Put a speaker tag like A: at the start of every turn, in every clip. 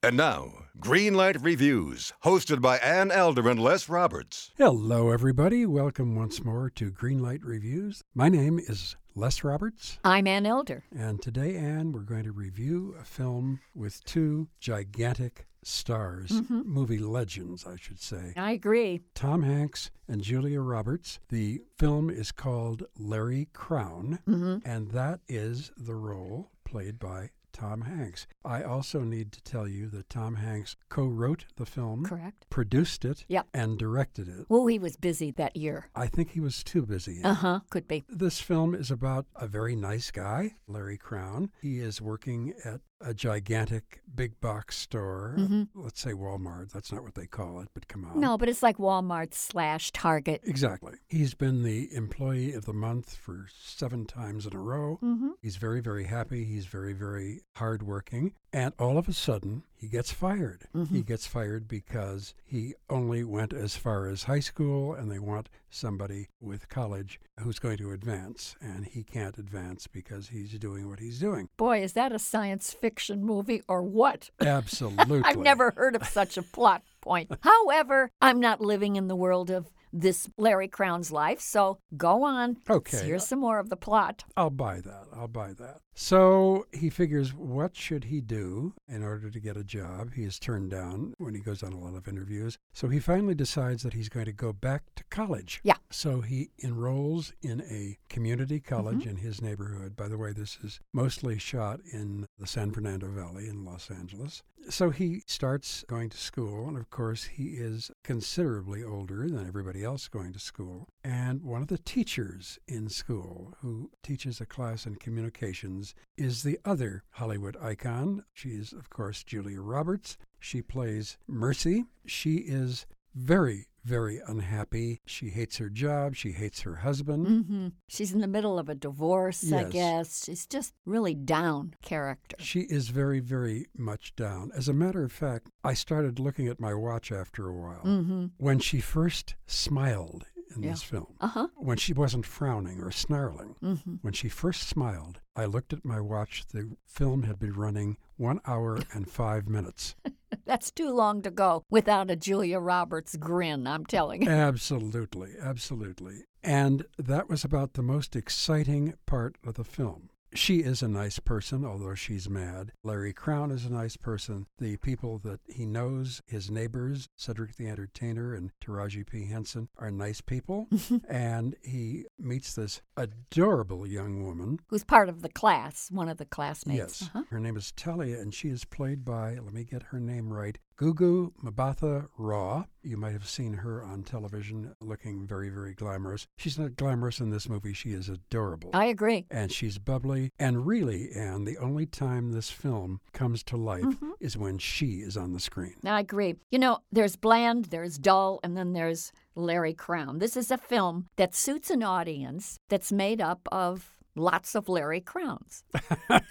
A: And now, Greenlight Reviews, hosted by Ann Elder and Les Roberts.
B: Hello, everybody. Welcome once more to Greenlight Reviews. My name is Les Roberts,
C: I'm Ann Elder.
B: and today, Anne, we're going to review a film with two gigantic stars, mm-hmm. movie legends, I should say.
C: I agree.
B: Tom Hanks and Julia Roberts. The film is called Larry Crowne, mm-hmm. and that is the role played by Tom Hanks. I also need to tell you that Tom Hanks co wrote the film,
C: Correct.
B: produced it,
C: Yep.
B: and directed it.
C: Well, he was busy that year.
B: I think he was too busy.
C: Uh huh. Could be.
B: This film is about a very nice guy, Larry Crowne. He is working at a gigantic big box store. Let's say Walmart. That's not what they call it, but come on.
C: No, but it's like Walmart slash Target.
B: Exactly. He's been the employee of the month for seven times in a row.
C: Mm-hmm.
B: He's very, very happy. He's very, very hardworking. And all of a sudden, he gets fired. Mm-hmm. He gets fired because he only went as far as high school, and they want somebody with college who's going to advance. And he can't advance because he's doing what he's doing.
C: Boy, is that a science fiction movie or what?
B: Absolutely.
C: I've never heard of such a plot point. However, I'm not living in the world of this Larry Crowne's life, so go on.
B: Okay.
C: Here's some more of the plot.
B: I'll buy that. I'll buy that. So he figures, what should he do in order to get a job? He is turned down when he goes on a lot of interviews. So he finally decides that he's going to go back to college.
C: Yeah.
B: So he enrolls in a community mm-hmm. college in his neighborhood. By the way, this is mostly shot in the San Fernando Valley in Los Angeles. So he starts going to school, and of course, he is considerably older than everybody else going to school. And one of the teachers in school who teaches a class in communications is the other Hollywood icon. She is, of course, Julia Roberts. She plays Mercy. She is very, very unhappy. She hates her job. She hates her husband.
C: hmm She's in the middle of a divorce, I guess. She's just really down character.
B: She is very, very much down. As a matter of fact, I started looking at my watch after a while.
C: Mm-hmm.
B: When she first smiled in
C: Yeah.
B: this film,
C: Uh huh.
B: when she wasn't frowning or snarling,
C: Mm-hmm.
B: when she first smiled, I looked at my watch. The film had been running one hour and five minutes.
C: That's too long to go without a Julia Roberts grin, I'm telling you.
B: absolutely, absolutely. And that was about the most exciting part of the film. She is a nice person, although she's mad. Larry Crown is a nice person. The people that he knows, his neighbors, Cedric the Entertainer and Taraji P. Henson, are nice people. and he meets this adorable young woman.
C: Who's part of the class, one of the classmates.
B: Yes.
C: Uh-huh.
B: Her name is Talia, and she is played by, let me get her name right, Gugu Mabatha Raw. You might have seen her on television looking very, very glamorous. She's not glamorous in this movie, she is adorable.
C: I agree.
B: and she's bubbly. And really, Anne, the only time this film comes to life
C: Mm-hmm.
B: is when she is on the screen.
C: I agree. You know, there's bland, there's dull, and then there's Larry Crowne. This is a film that suits an audience that's made up of lots of Larry Crownes.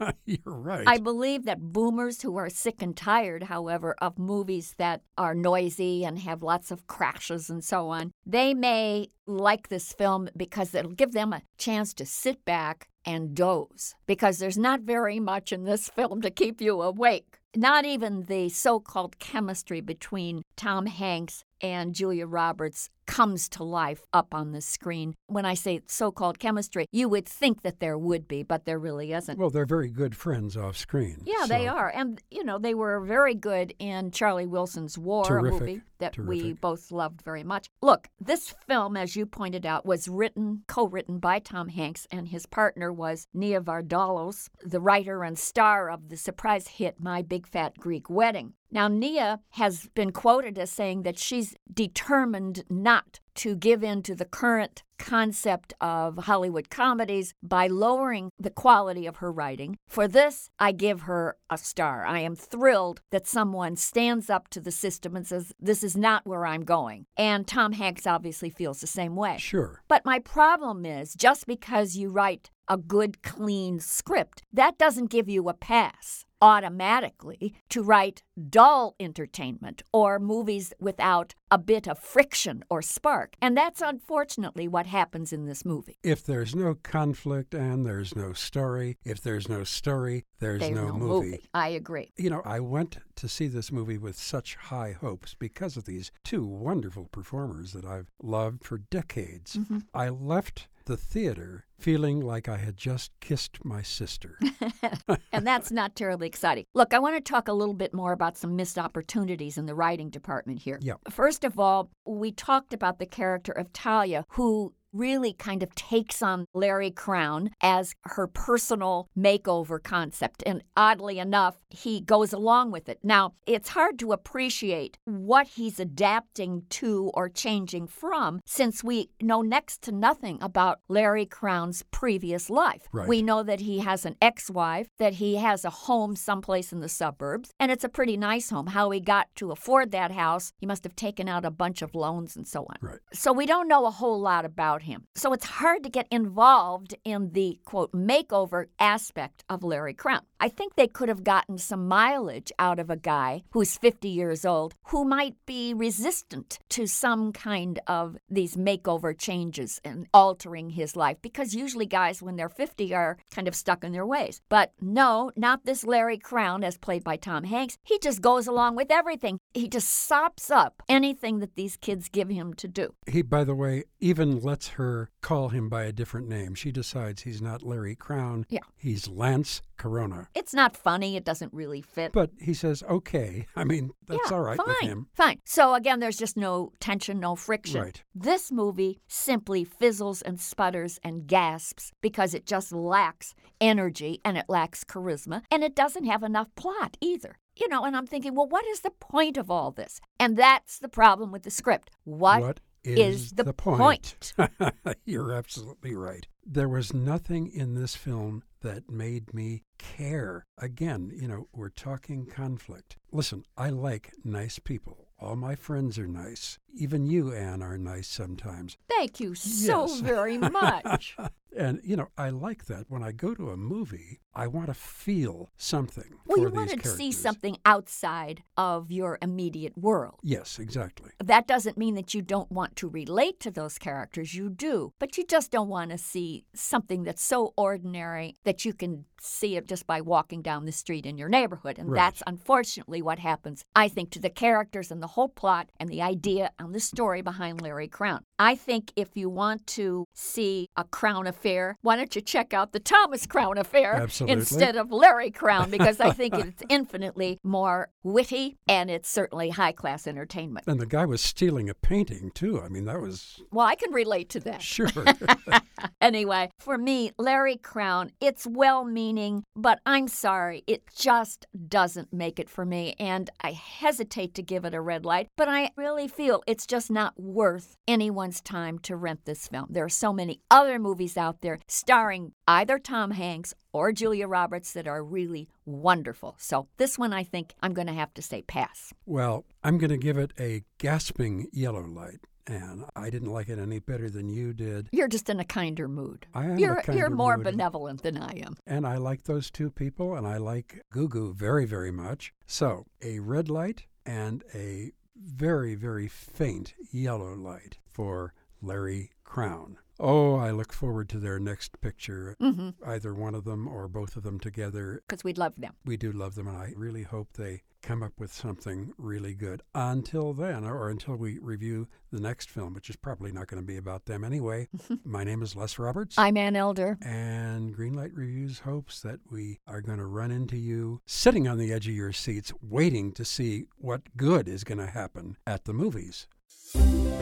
B: You're right.
C: I believe that boomers who are sick and tired, however, of movies that are noisy and have lots of crashes and so on, they may like this film because it'll give them a chance to sit back and doze because there's not very much in this film to keep you awake. Not even the so called chemistry between Tom Hanks and Julia Roberts comes to life up on the screen. When I say so called chemistry, you would think that there would be, but there really isn't.
B: well, they're very good friends off screen.
C: Yeah, they are. And, you know, they were very good in Charlie Wilson's War,
B: Terrific,
C: a movie that we both loved very much. Look, this film, as you pointed out, was written, co written by Tom Hanks, and his partner was Nia Vardalos, the writer and star of the surprise hit My Big Fat Greek Wedding. Now, Nia has been quoted as saying that she's determined not to give in to the current concept of Hollywood comedies by lowering the quality of her writing. For this, I give her a star. I am thrilled that someone stands up to the system and says, This is not where I'm going. And Tom Hanks obviously feels the same way.
B: Sure.
C: But my problem is just because you write a good, clean script, that doesn't give you a pass automatically to write dull entertainment or movies without a bit of friction or spark. And that's unfortunately what happens in this movie.
B: If there's no conflict and there's no story, if there's no story, there's,
C: There's
B: no,
C: no
B: movie.
C: movie. I agree.
B: You know, I went to see this movie with such high hopes because of these two wonderful performers that I've loved for decades.
C: Mm-hmm.
B: I left the theater feeling like I had just kissed my sister.
C: and that's not terribly exciting. Look, I want to talk a little bit more about some missed opportunities in the writing department here.
B: Yeah.
C: First of all, we talked about the character of Talia, who really kind of takes on Larry Crowne as her personal makeover concept. And oddly enough, he goes along with it. Now, it's hard to appreciate what he's adapting to or changing from since we know next to nothing about Larry Crowne's previous life.
B: Right.
C: We know that he has an ex wife, that he has a home someplace in the suburbs, and it's a pretty nice home. How he got to afford that house, he must have taken out a bunch of loans and so on.
B: Right.
C: So we don't know a whole lot about him. So it's hard to get involved in the quote makeover aspect of Larry Crowne. I think they could have gotten some mileage out of a guy who's 50 years old who might be resistant to some kind of these makeover changes and altering his life because usually guys when they're 50 are kind of stuck in their ways. But no, not this Larry Crowne as played by Tom Hanks. He just goes along with everything. He just sops up anything that these kids give him to do.
B: He, by the way, even lets her call him by a different name. She decides he's not Larry Crowne.
C: Yeah.
B: He's Lance Corona.
C: It's not funny. It doesn't really fit.
B: But he says, okay. I mean, that's
C: yeah,
B: all right
C: fine,
B: with him.
C: Fine. So again, there's just no tension, no friction.
B: Right.
C: This movie simply fizzles and sputters and gasps because it just lacks energy and it lacks charisma and it doesn't have enough plot either. You know, and I'm thinking, well, what is the point of all this? And that's the problem with the script. what
B: is,
C: the
B: point? You're absolutely right. There was nothing in this film that made me care. Again, you know, we're talking conflict. Listen, I like nice people. All my friends are nice. Even you, Anne, are nice sometimes.
C: Thank you so
B: Yes.
C: very much.
B: And, you know, I like that. When I go to a movie, I want to feel something.
C: well, you wanted to see something outside of your immediate world.
B: Yes, exactly.
C: That doesn't mean that you don't want to relate to those characters. You do. But you just don't want to see something that's so ordinary that you can see it just by walking down the street in your neighborhood. And
B: Right.
C: that's unfortunately what happens, I think, to the characters and the whole plot and the idea and the story behind Larry Crowne. I think if you want to see a Crown affair, why don't you check out the Thomas Crown affair
B: Absolutely.
C: instead of Larry Crowne? Because I think it's infinitely more witty and it's certainly high class entertainment.
B: And the guy was stealing a painting, too. I mean, that was
C: Well, I can relate to that.
B: sure.
C: Anyway, for me, Larry Crowne, it's well meaning, but I'm sorry, it just doesn't make it for me. And I hesitate to give it a red light, but I really feel it's just not worth anyone's time to rent this film. There are so many other movies out there starring either Tom Hanks or Julia Roberts that are really wonderful. So this one, I think I'm going to have to say pass.
B: well, I'm going to give it a gasping yellow light. And I didn't like it any better than you did.
C: You're just in a kinder mood.
B: I am
C: you're you're more
B: mood.
C: benevolent than I am.
B: And I like those two people, and I like Gugu very, very much. So, a red light and a very, very faint yellow light for Larry Crowne. Oh, I look forward to their next picture,
C: hmm
B: either one of them or both of them together.
C: Because we'd love them.
B: We do love them, and I really hope they come up with something really good. Until then, or until we review the next film, which is probably not going to be about them anyway. My name is Les Roberts.
C: I'm Ann Elder.
B: And Greenlight Reviews hopes that we are going to run into you sitting on the edge of your seats, waiting to see what good is going to happen at the movies.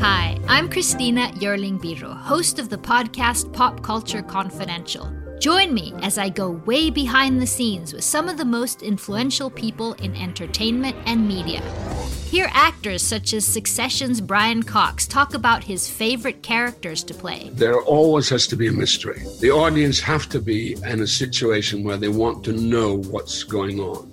D: Hi, I'm Christina Yerling Biro, host of the podcast Pop Culture Confidential. Join me as I go way behind the scenes with some of the most influential people in entertainment and media. Hear actors such as Succession's Brian Cox talk about his favorite characters to play.
E: There always has to be a mystery. The audience have to be in a situation where they want to know what's going on.